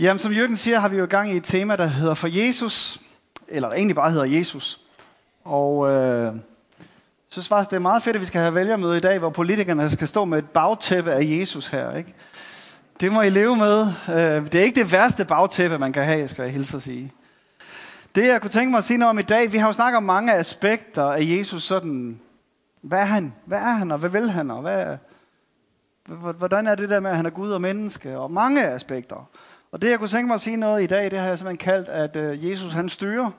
Jamen, som Jørgen siger, har vi jo gang i et tema, der hedder For Jesus, eller egentlig bare hedder Jesus. Og øh, jeg synes faktisk, det er meget fedt, at vi skal have vælgermøde i dag, hvor politikerne skal stå med et bagtæppe af Jesus her. Ikke? Det må I leve med. Øh, det er ikke det værste bagtæppe, man kan have, skal jeg hilse at sige. Det, jeg kunne tænke mig at sige noget om i dag, vi har jo snakket om mange aspekter af Jesus, sådan, hvad er han? Hvad er han, og hvad vil han, og hvad, hvordan er det der med, at han er Gud og menneske, og mange aspekter. Og det, jeg kunne tænke mig at sige noget i dag, det har jeg simpelthen kaldt, at øh, Jesus han styrer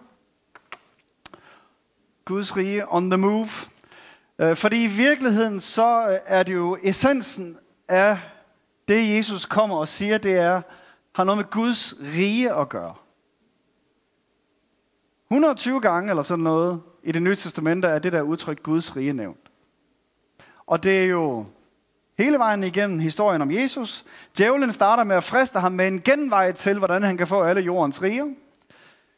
Guds rige on the move. Øh, fordi i virkeligheden, så øh, er det jo essensen af det, Jesus kommer og siger, det er, har noget med Guds rige at gøre. 120 gange eller sådan noget i det nye testamente er det der udtryk Guds rige nævnt. Og det er jo hele vejen igennem historien om Jesus. Djævlen starter med at friste ham med en genvej til, hvordan han kan få alle jordens riger.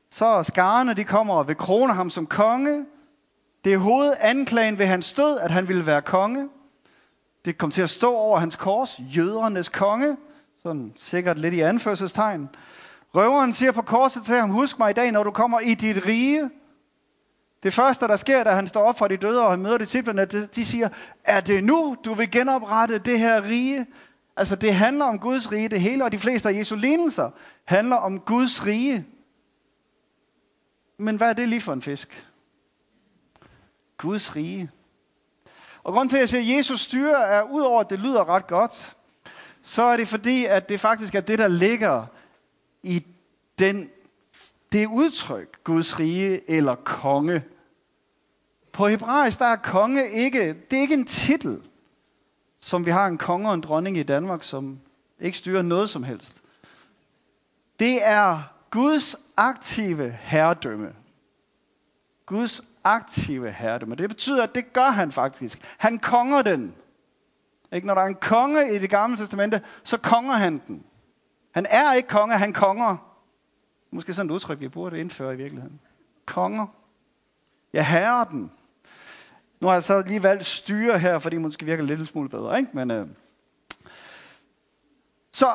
Så skarne, de kommer og vil krone ham som konge. Det er hovedanklagen ved hans død, at han ville være konge. Det kom til at stå over hans kors, jødernes konge. Sådan sikkert lidt i anførselstegn. Røveren siger på korset til ham, husk mig i dag, når du kommer i dit rige. Det første, der sker, da han står op for de døde, og han møder disciplerne, de siger, er det nu, du vil genoprette det her rige? Altså, det handler om Guds rige, det hele, og de fleste af Jesu lignelser handler om Guds rige. Men hvad er det lige for en fisk? Guds rige. Og grund til, at jeg siger, at Jesus styre er udover, at det lyder ret godt, så er det fordi, at det faktisk er det, der ligger i den, det udtryk, Guds rige eller konge. På hebraisk, der er konge ikke, det er ikke en titel, som vi har en konge og en dronning i Danmark, som ikke styrer noget som helst. Det er Guds aktive herredømme. Guds aktive herredømme. Det betyder, at det gør han faktisk. Han konger den. Ikke? Når der er en konge i det gamle testamente, så konger han den. Han er ikke konge, han konger. Måske sådan et udtryk, vi burde indføre i virkeligheden. Konger. Jeg herrer den. Nu har jeg så lige valgt styre her, fordi det måske virker lidt smule bedre. Ikke? Men, øh. Så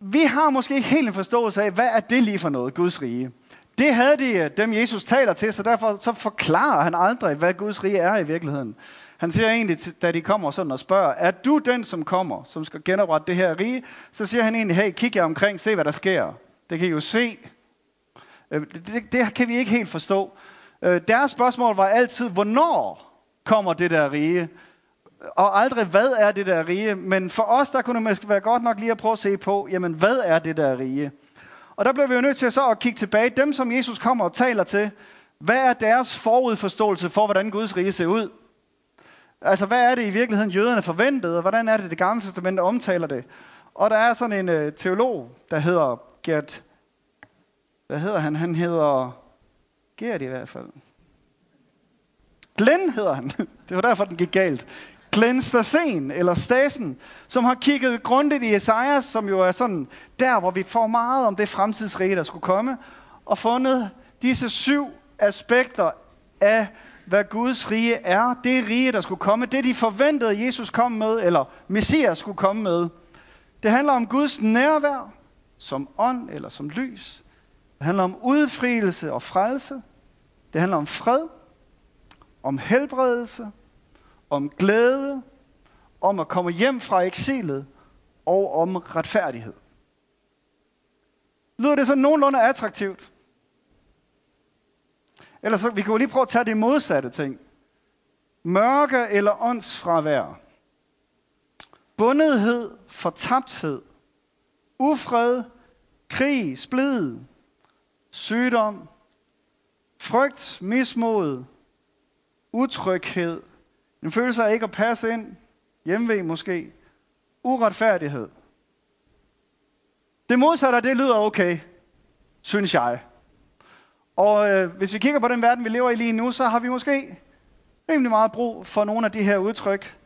vi har måske ikke helt en forståelse af, hvad er det lige for noget, Guds rige? Det havde de, øh, dem Jesus taler til, så derfor så forklarer han aldrig, hvad Guds rige er i virkeligheden. Han siger egentlig, da de kommer sådan og spørger, er du den, som kommer, som skal genoprette det her rige? Så siger han egentlig, hey, kig jer omkring, se hvad der sker. Det kan I jo se. Øh, det, det, det kan vi ikke helt forstå. Øh, deres spørgsmål var altid, hvornår kommer det der rige? Og aldrig, hvad er det der rige? Men for os, der kunne det måske være godt nok lige at prøve at se på, jamen, hvad er det der rige? Og der bliver vi jo nødt til så at kigge tilbage. Dem, som Jesus kommer og taler til, hvad er deres forudforståelse for, hvordan Guds rige ser ud? Altså, hvad er det i virkeligheden, jøderne forventede, og hvordan er det, det gamle testament omtaler det? Og der er sådan en øh, teolog, der hedder Gert... Hvad hedder han? Han hedder... Gert i hvert fald. Glenn hedder han. Det var derfor, den gik galt. Glenn Stassen, eller Stasen, som har kigget grundigt i Esajas, som jo er sådan der, hvor vi får meget om det fremtidsrige, der skulle komme, og fundet disse syv aspekter af hvad Guds rige er. Det rige, der skulle komme. Det, de forventede, Jesus kom med, eller Messias skulle komme med. Det handler om Guds nærvær, som ånd eller som lys. Det handler om udfrielse og frelse. Det handler om fred, om helbredelse, om glæde, om at komme hjem fra eksilet og om retfærdighed. Lyder det så nogenlunde attraktivt? Eller så, vi kan jo lige prøve at tage det modsatte ting. Mørke eller åndsfravær. Bundethed, fortabthed. Ufred, krig, splid, sygdom, frygt, mismod, utryghed, en følelse af ikke at passe ind, hjemve måske, uretfærdighed. Det modsatte det lyder okay, synes jeg. Og øh, hvis vi kigger på den verden, vi lever i lige nu, så har vi måske rimelig meget brug for nogle af de her udtryk.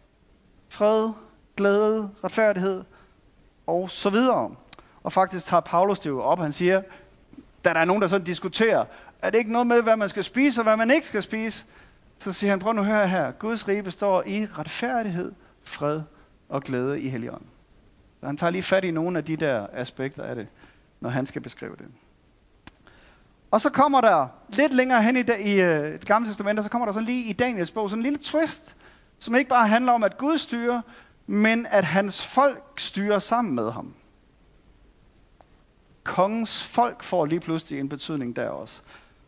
Fred, glæde, retfærdighed og så videre. Og faktisk tager Paulus det jo op. Han siger, da der er nogen, der sådan diskuterer, er det ikke noget med, hvad man skal spise og hvad man ikke skal spise? Så siger han, prøv nu at høre her. Guds rige består i retfærdighed, fred og glæde i Helligånden. Så han tager lige fat i nogle af de der aspekter af det. når han skal beskrive det. Og så kommer der lidt længere hen i, det, øh, i det gamle testament, så kommer der sådan lige i Daniels bog sådan en lille twist, som ikke bare handler om, at Gud styrer, men at hans folk styrer sammen med ham. Kongens folk får lige pludselig en betydning der også.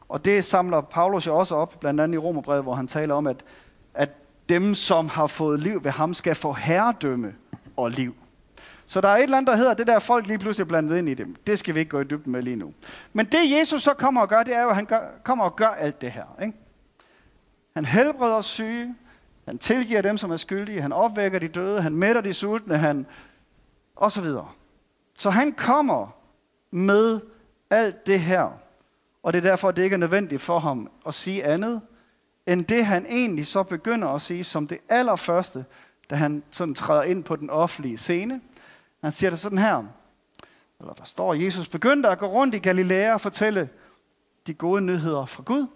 Og det samler Paulus jo også op, blandt andet i Romerbrevet, hvor han taler om, at, at dem, som har fået liv ved ham, skal få herredømme og liv. Så der er et eller andet, der hedder, det der folk lige pludselig blandet ind i dem. Det skal vi ikke gå i dybden med lige nu. Men det Jesus så kommer og gør, det er jo, at han gør, kommer og gør alt det her. Ikke? Han helbreder syge, han tilgiver dem, som er skyldige, han opvækker de døde, han mætter de sultne, han og så videre. Så han kommer med alt det her. Og det er derfor, det ikke er nødvendigt for ham at sige andet, end det han egentlig så begynder at sige som det allerførste, da han sådan træder ind på den offentlige scene. Han siger det sådan her, eller der står, Jesus begyndte at gå rundt i Galilea og fortælle de gode nyheder fra Gud.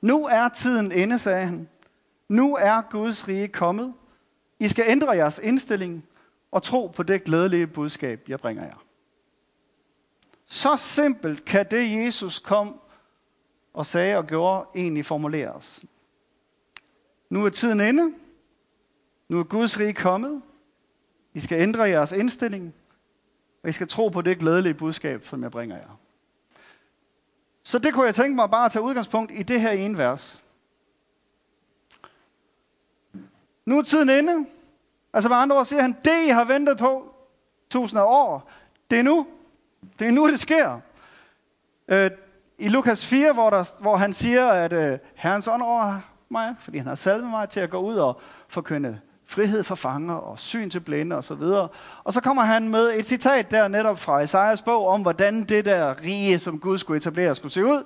Nu er tiden inde, sagde han. Nu er Guds rige kommet. I skal ændre jeres indstilling og tro på det glædelige budskab, jeg bringer jer. Så simpelt kan det, Jesus kom og sagde og gjorde, egentlig formuleres. Nu er tiden inde. Nu er Guds rige kommet. I skal ændre jeres indstilling, og I skal tro på det glædelige budskab, som jeg bringer jer. Så det kunne jeg tænke mig bare at tage udgangspunkt i det her ene vers. Nu er tiden inde. Altså med andre ord siger han, det I har ventet på tusinder af år, det er nu. Det er nu, det sker. Øh, I Lukas 4, hvor, der, hvor han siger, at øh, Herrens ånd over mig, fordi han har salvet mig til at gå ud og forkynde frihed for fanger og syn til blinde osv. Og, og så kommer han med et citat der netop fra Isaias bog om, hvordan det der rige, som Gud skulle etablere, skulle se ud.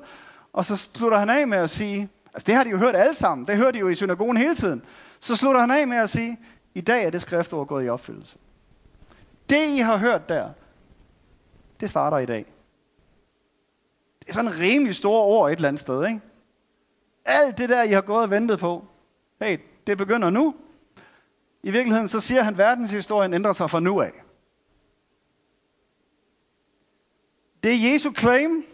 Og så slutter han af med at sige, altså det har de jo hørt alle sammen, det hører de jo i synagogen hele tiden. Så slutter han af med at sige, i dag er det skriftord gået i opfyldelse. Det I har hørt der, det starter i dag. Det er sådan en rimelig stor ord et eller andet sted, ikke? Alt det der, I har gået og ventet på, hey, det begynder nu. I virkeligheden så siger han, at verdenshistorien ændrer sig fra nu af. Det er Jesu claim,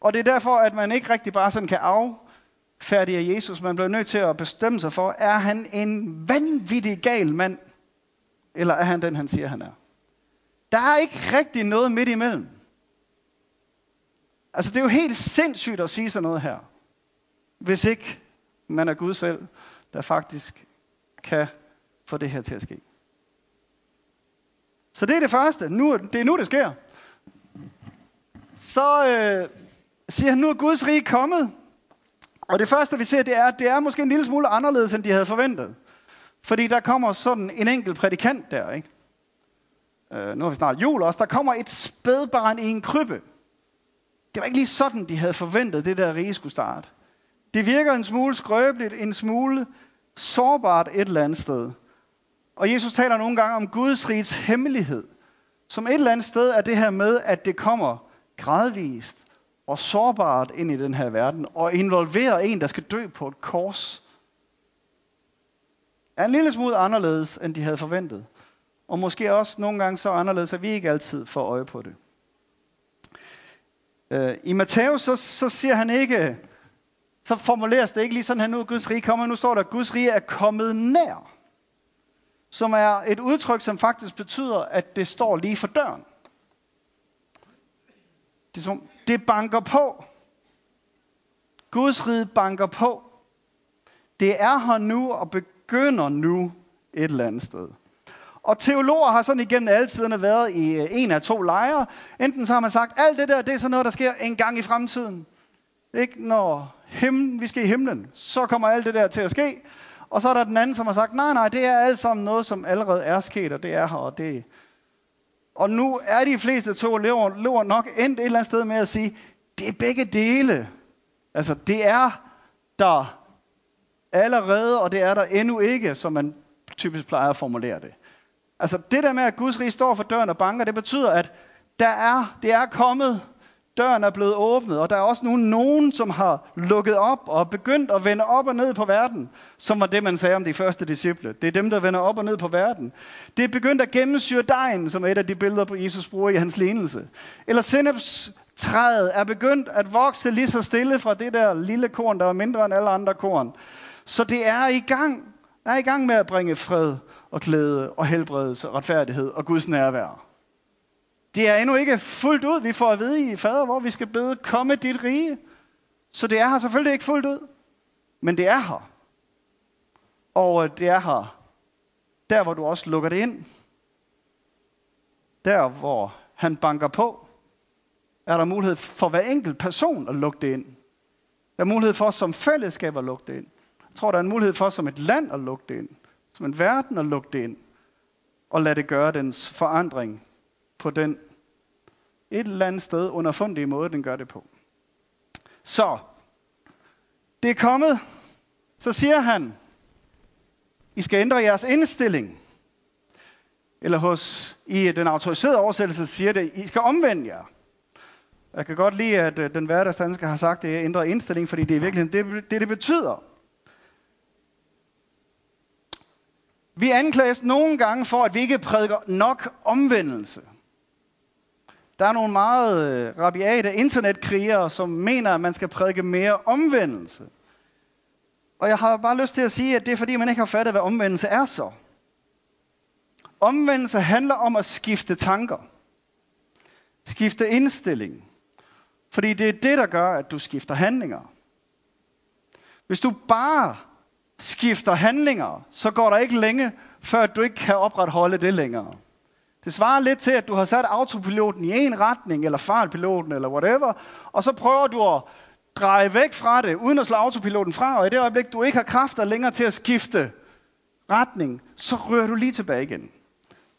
og det er derfor, at man ikke rigtig bare sådan kan affærdige Jesus. Man bliver nødt til at bestemme sig for, er han en vanvittig gal mand, eller er han den, han siger, han er? Der er ikke rigtig noget midt imellem. Altså, det er jo helt sindssygt at sige sådan noget her, hvis ikke man er Gud selv, der faktisk kan få det her til at ske. Så det er det første. Nu, det er nu, det sker. Så øh, siger han, nu er Guds rige kommet. Og det første, vi ser, det er, at det er måske en lille smule anderledes, end de havde forventet. Fordi der kommer sådan en enkelt prædikant der, ikke? Øh, nu har vi snart jul også. Der kommer et spædbarn i en krybbe. Det var ikke lige sådan, de havde forventet, det der rige skulle starte. Det virker en smule skrøbeligt, en smule sårbart et eller andet sted. Og Jesus taler nogle gange om Guds rigs hemmelighed. Som et eller andet sted er det her med, at det kommer gradvist og sårbart ind i den her verden, og involverer en, der skal dø på et kors. Er en lille smule anderledes, end de havde forventet. Og måske også nogle gange så anderledes, at vi ikke altid får øje på det. Øh, I Matthæus så, så siger han ikke, så formuleres det ikke lige sådan her nu, Guds rige kommer. Nu står der, at Guds rige er kommet nær. Som er et udtryk, som faktisk betyder, at det står lige for døren. Det, som, det banker på. Guds rige banker på. Det er her nu og begynder nu et eller andet sted. Og teologer har sådan igennem alle tiderne været i øh, en af to lejre. Enten så har man sagt, alt det der, det er sådan noget, der sker en gang i fremtiden. Ikke når himlen, vi skal i himlen, så kommer alt det der til at ske. Og så er der den anden, som har sagt, nej, nej, det er alt sammen noget, som allerede er sket, og det er her, og det Og nu er de fleste to lever nok endt et eller andet sted med at sige, det er begge dele. Altså, det er der allerede, og det er der endnu ikke, som man typisk plejer at formulere det. Altså det der med, at Guds rige står for døren og banker, det betyder, at der er, det er kommet, Døren er blevet åbnet, og der er også nu nogen, som har lukket op og begyndt at vende op og ned på verden, som var det, man sagde om de første disciple. Det er dem, der vender op og ned på verden. Det er begyndt at gennemsyre dejen, som er et af de billeder, på Jesus bruger i hans lignelse. Eller sennepstræet er begyndt at vokse lige så stille fra det der lille korn, der er mindre end alle andre korn. Så det er i gang, er i gang med at bringe fred og glæde og helbredelse og retfærdighed og Guds nærvær. Det er endnu ikke fuldt ud. Vi får at vide i fader, hvor vi skal bede, komme dit rige. Så det er her selvfølgelig ikke fuldt ud. Men det er her. Og øh, det er her, der hvor du også lukker det ind. Der hvor han banker på, er der mulighed for hver enkelt person at lukke det ind. Der er mulighed for som fællesskab at lukke det ind. Jeg tror, der er en mulighed for som et land at lukke det ind. Som en verden at lukke det ind. Og lade det gøre dens forandring på den et eller andet sted underfundige måde, den gør det på. Så, det er kommet. Så siger han, I skal ændre jeres indstilling. Eller hos, i den autoriserede oversættelse siger det, I skal omvende jer. Jeg kan godt lide, at øh, den hverdagsdanske har sagt, at det er ændre indstilling, fordi det er virkelig det, det, det betyder. Vi anklages nogle gange for, at vi ikke prædiker nok omvendelse. Der er nogle meget øh, rabiate internetkrigere, som mener, at man skal prædike mere omvendelse. Og jeg har bare lyst til at sige, at det er fordi, man ikke har fattet, hvad omvendelse er så. Omvendelse handler om at skifte tanker. Skifte indstilling. Fordi det er det, der gør, at du skifter handlinger. Hvis du bare skifter handlinger, så går der ikke længe, før du ikke kan opretholde det længere. Det svarer lidt til, at du har sat autopiloten i en retning, eller fartpiloten, eller whatever, og så prøver du at dreje væk fra det, uden at slå autopiloten fra, og i det øjeblik, du ikke har kræfter længere til at skifte retning, så rører du lige tilbage igen.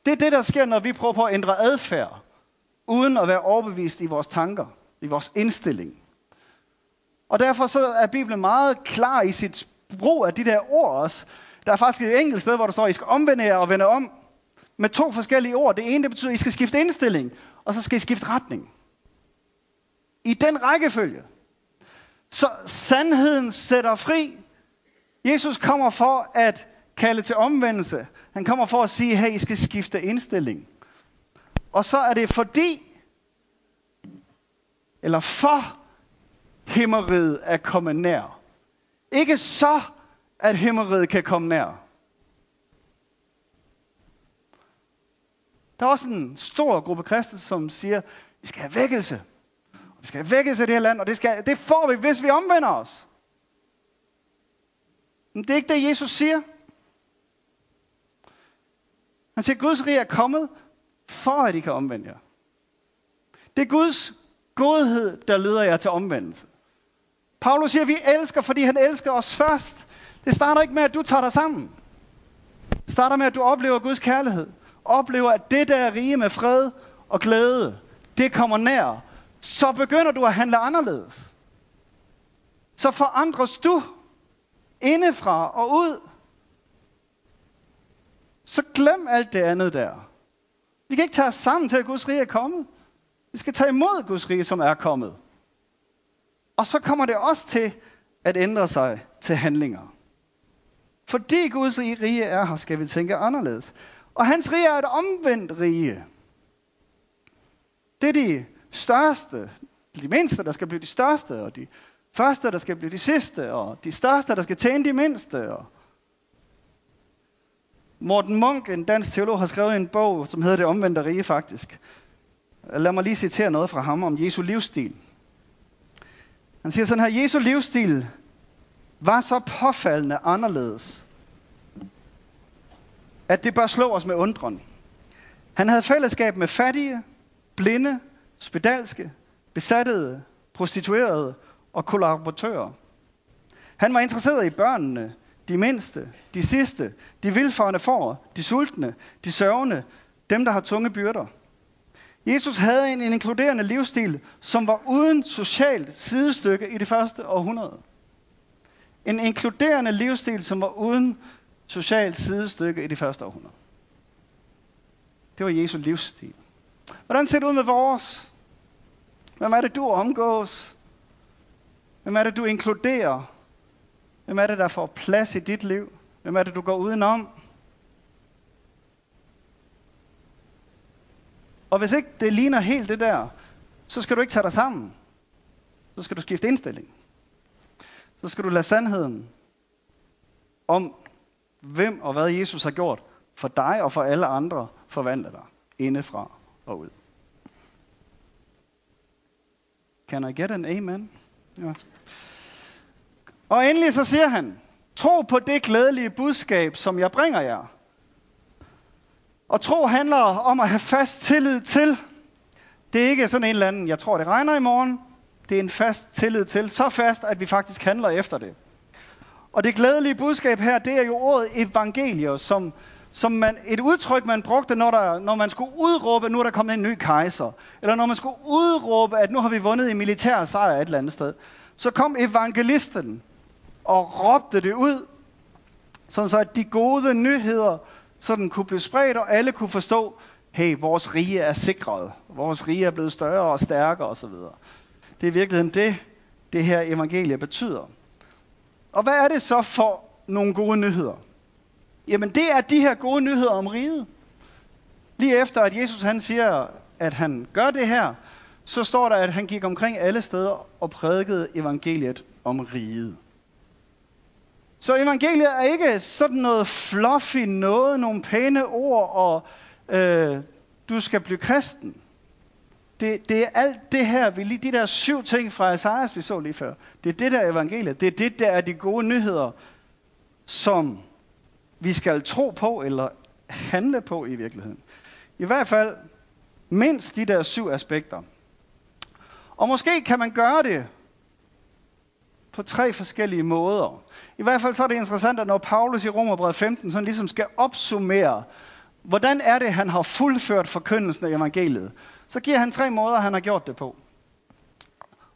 Det er det, der sker, når vi prøver på at ændre adfærd, uden at være overbevist i vores tanker, i vores indstilling. Og derfor så er Bibelen meget klar i sit brug af de der ord også. Der er faktisk et enkelt sted, hvor der står, at I skal omvende jer og vende om med to forskellige ord. Det ene det betyder, at I skal skifte indstilling, og så skal I skifte retning. I den rækkefølge. Så sandheden sætter fri. Jesus kommer for at kalde til omvendelse. Han kommer for at sige, hey, I skal skifte indstilling. Og så er det fordi, eller for himmeriget at komme nær. Ikke så, at himmeriget kan komme nær. Der er også en stor gruppe kristne, som siger, vi skal have vækkelse. Vi skal have vækkelse i det her land, og det, skal, det får vi, hvis vi omvender os. Men det er ikke det, Jesus siger. Han siger, Guds rige er kommet, for at I kan omvende jer. Det er Guds godhed, der leder jer til omvendelse. Paulus siger, at vi elsker, fordi han elsker os først. Det starter ikke med, at du tager dig sammen. Det starter med, at du oplever Guds kærlighed oplever, at det der rige med fred og glæde, det kommer nær, så begynder du at handle anderledes. Så forandres du indefra og ud. Så glem alt det andet der. Vi kan ikke tage os sammen til, at Guds rige er kommet. Vi skal tage imod Guds rige, som er kommet. Og så kommer det også til at ændre sig til handlinger. Fordi Guds rige er her, skal vi tænke anderledes. Og hans rige er et omvendt rige. Det er de største, de mindste, der skal blive de største, og de første, der skal blive de sidste, og de største, der skal tjene de mindste. Og Morten Munk, en dansk teolog, har skrevet en bog, som hedder Det omvendte rige faktisk. Lad mig lige citere noget fra ham om Jesu livsstil. Han siger sådan her, Jesu livsstil var så påfaldende anderledes, at det bør slå os med undren. Han havde fællesskab med fattige, blinde, spedalske, besattede, prostituerede og kollaboratører. Han var interesseret i børnene, de mindste, de sidste, de vilfarne får, de sultne, de sørgende, dem, der har tunge byrder. Jesus havde en inkluderende livsstil, som var uden socialt sidestykke i det første århundrede. En inkluderende livsstil, som var uden socialt sidestykke i det første århundrede. Det var Jesu livsstil. Hvordan ser det ud med vores? Hvem er det, du omgås? Hvem er det, du inkluderer? Hvem er det, der får plads i dit liv? Hvem er det, du går udenom? Og hvis ikke det ligner helt det der, så skal du ikke tage dig sammen. Så skal du skifte indstilling. Så skal du lade sandheden om, hvem og hvad Jesus har gjort for dig og for alle andre, forvandle dig indefra og ud. Can I get an amen? Ja. Og endelig så siger han, tro på det glædelige budskab, som jeg bringer jer. Og tro handler om at have fast tillid til. Det er ikke sådan en eller anden, jeg tror det regner i morgen. Det er en fast tillid til. Så fast, at vi faktisk handler efter det. Og det glædelige budskab her, det er jo ordet evangelier, som, som man, et udtryk, man brugte, når, der, når man skulle udråbe, at nu er der kommet en ny kejser. Eller når man skulle udråbe, at nu har vi vundet en militær sejr et eller andet sted. Så kom evangelisten og råbte det ud, sådan så at de gode nyheder så den kunne blive spredt, og alle kunne forstå, hey, vores rige er sikret. Vores rige er blevet større og stærkere osv. Det er i virkeligheden det, det her evangelie betyder. Og hvad er det så for nogle gode nyheder? Jamen det er de her gode nyheder om riget. Lige efter at Jesus han siger, at han gør det her, så står der, at han gik omkring alle steder og prædikede evangeliet om riget. Så evangeliet er ikke sådan noget fluffy noget, nogle pæne ord, og øh, du skal blive kristen. Det, det er alt det her, vi lige de der syv ting fra Esajas, vi så lige før. Det er det der evangeliet. Det er det, der er de gode nyheder, som vi skal tro på eller handle på i virkeligheden. I hvert fald mindst de der syv aspekter. Og måske kan man gøre det på tre forskellige måder. I hvert fald så er det interessant, at når Paulus i Romerbrevet 15 sådan ligesom skal opsummere, hvordan er det, han har fuldført forkyndelsen af evangeliet, så giver han tre måder, han har gjort det på.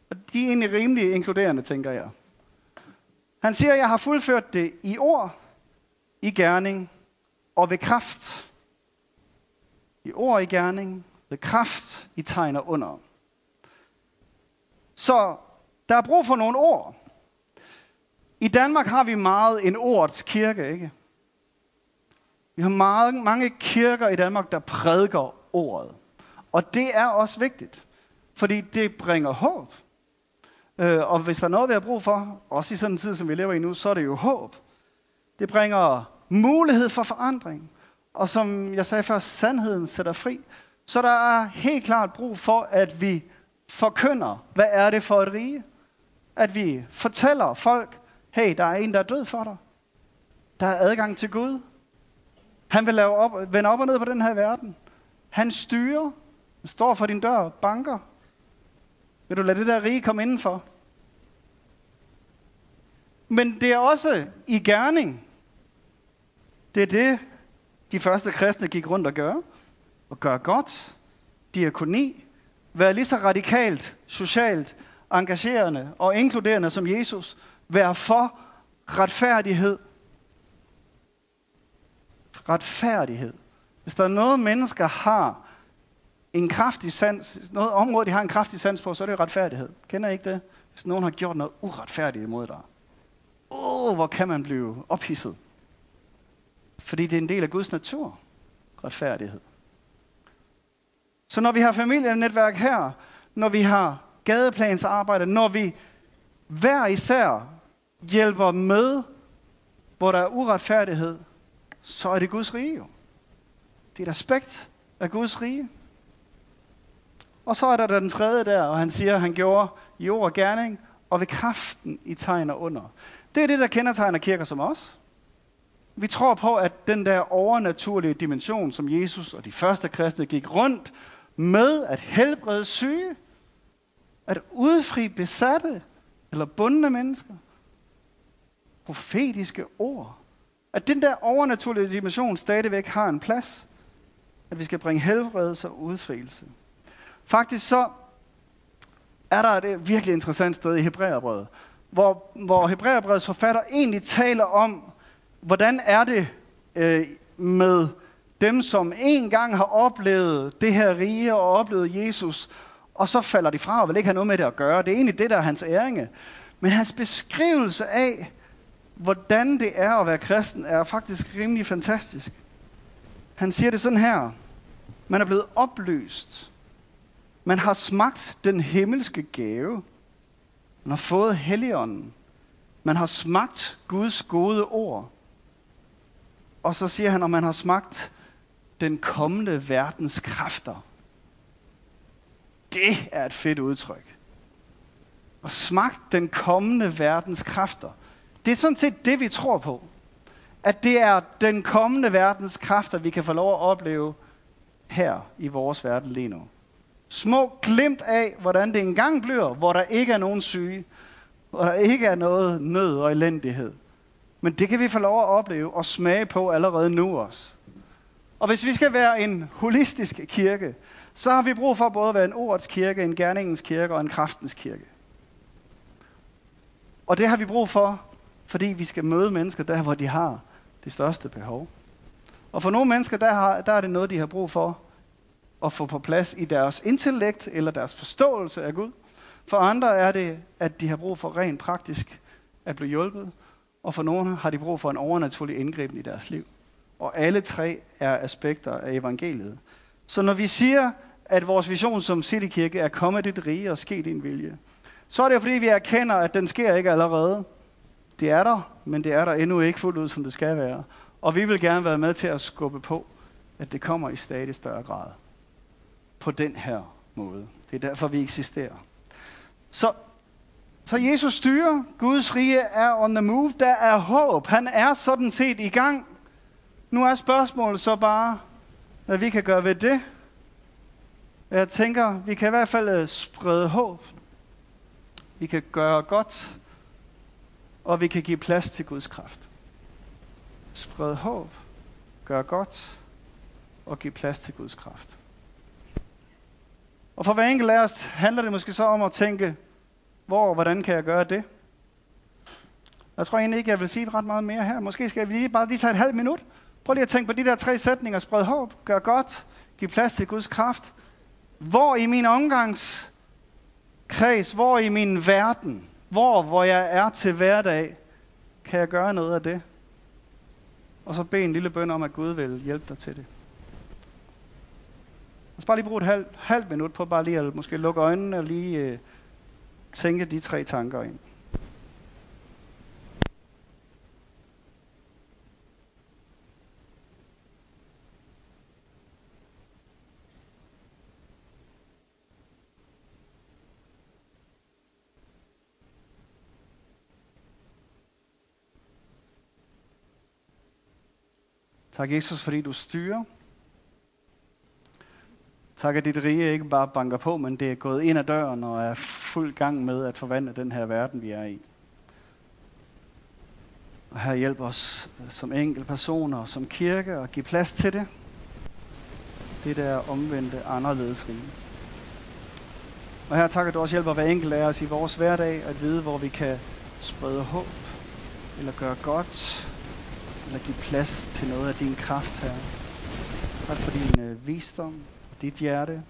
Og de er egentlig rimelig inkluderende, tænker jeg. Han siger, at jeg har fuldført det i ord, i gerning og ved kraft. I ord i gerning, ved kraft i tegner under. Så der er brug for nogle ord. I Danmark har vi meget en ordets kirke, ikke? Vi har meget, mange kirker i Danmark, der prædiker ordet. Og det er også vigtigt, fordi det bringer håb. Øh, og hvis der er noget, vi har brug for, også i sådan en tid, som vi lever i nu, så er det jo håb. Det bringer mulighed for forandring. Og som jeg sagde før, sandheden sætter fri. Så der er helt klart brug for, at vi forkynder, hvad er det for et rige? At vi fortæller folk, hey, der er en, der er død for dig. Der er adgang til Gud. Han vil lave op, vende op og ned på den her verden. Han styrer. Han står for din dør, banker. Vil du lade det der rige komme indenfor? Men det er også i gerning. Det er det, de første kristne gik rundt og gør. Og gør godt. Diakoni. Være lige så radikalt, socialt, engagerende og inkluderende som Jesus. Være for retfærdighed. Retfærdighed. Hvis der er noget, mennesker har en kraftig sans, noget område, de har en kraftig sans på, så er det retfærdighed. Kender I ikke det? Hvis nogen har gjort noget uretfærdigt imod dig. Åh, oh, hvor kan man blive ophidset. Fordi det er en del af Guds natur. Retfærdighed. Så når vi har familienetværk her, når vi har gadeplansarbejde, når vi hver især hjælper med, hvor der er uretfærdighed, så er det Guds rige jo. Det er et aspekt af Guds rige. Og så er der den tredje der, og han siger, at han gjorde i ord og gerning, og ved kraften i tegner under. Det er det, der kendetegner kirker som os. Vi tror på, at den der overnaturlige dimension, som Jesus og de første kristne gik rundt med at helbrede syge, at udfri besatte eller bundne mennesker, profetiske ord, at den der overnaturlige dimension stadigvæk har en plads, at vi skal bringe helbredelse og udfrielse. Faktisk så er der et virkelig interessant sted i Hebræerbrevet, hvor, hvor Hebræerbrevets forfatter egentlig taler om, hvordan er det øh, med dem, som en gang har oplevet det her rige og oplevet Jesus, og så falder de fra og vil ikke have noget med det at gøre. Det er egentlig det, der er hans æringe. Men hans beskrivelse af, hvordan det er at være kristen, er faktisk rimelig fantastisk. Han siger det sådan her. Man er blevet oplyst. Man har smagt den himmelske gave. Man har fået helligånden. Man har smagt Guds gode ord. Og så siger han, at man har smagt den kommende verdens kræfter. Det er et fedt udtryk. Og smagt den kommende verdens kræfter. Det er sådan set det, vi tror på. At det er den kommende verdens kræfter, vi kan få lov at opleve her i vores verden lige nu. Små glimt af, hvordan det engang bliver, hvor der ikke er nogen syge, hvor der ikke er noget nød og elendighed. Men det kan vi få lov at opleve og smage på allerede nu også. Og hvis vi skal være en holistisk kirke, så har vi brug for både at være en ordets kirke, en gerningens kirke og en kraftens kirke. Og det har vi brug for, fordi vi skal møde mennesker der, hvor de har det største behov. Og for nogle mennesker, der, har, der er det noget, de har brug for at få på plads i deres intellekt eller deres forståelse af Gud. For andre er det, at de har brug for rent praktisk at blive hjulpet. Og for nogle har de brug for en overnaturlig indgriben i deres liv. Og alle tre er aspekter af evangeliet. Så når vi siger, at vores vision som Citykirke er kommet dit rige og sket din vilje, så er det jo fordi, vi erkender, at den sker ikke allerede. Det er der, men det er der endnu ikke fuldt ud, som det skal være. Og vi vil gerne være med til at skubbe på, at det kommer i stadig større grad. På den her måde. Det er derfor, vi eksisterer. Så, så Jesus styrer. Guds rige er on the move. Der er håb. Han er sådan set i gang. Nu er spørgsmålet så bare, hvad vi kan gøre ved det. Jeg tænker, vi kan i hvert fald øh, sprede håb. Vi kan gøre godt, og vi kan give plads til Guds kraft. Spred håb, gør godt, og give plads til Guds kraft. Og for hver enkelt af os handler det måske så om at tænke, hvor og hvordan kan jeg gøre det? Jeg tror egentlig ikke, jeg vil sige ret meget mere her. Måske skal vi lige, bare lige tage et halvt minut. Prøv lige at tænke på de der tre sætninger. Spred håb, gør godt, giv plads til Guds kraft. Hvor i min omgangskreds, hvor i min verden, hvor, hvor jeg er til hverdag, kan jeg gøre noget af det? Og så bede en lille bøn om, at Gud vil hjælpe dig til det. Og så bare lige bruge et halvt, halvt minut på bare lige at måske lukke øjnene og lige øh, tænke de tre tanker ind. Tak Jesus, fordi du styrer. Tak, at dit rige ikke bare banker på, men det er gået ind ad døren og er fuld gang med at forvandle den her verden, vi er i. Og her hjælp os som enkelte personer og som kirke og give plads til det. Det der omvendte anderledes rige. Og her takker du også hjælper hver enkelt af os i vores hverdag at vide, hvor vi kan sprede håb eller gøre godt at give plads til noget af din kraft her. Tak for din øh, visdom, dit hjerte.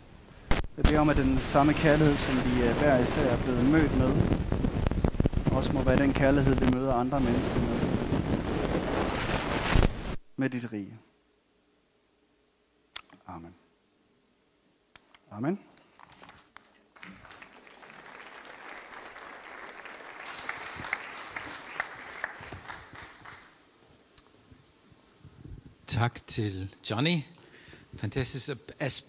Jeg beder om, at den samme kærlighed, som vi øh, hver især er blevet mødt med, også må være den kærlighed, vi møder andre mennesker med. Med dit rige. Amen. Amen. Tak til Johnny. Fantastisk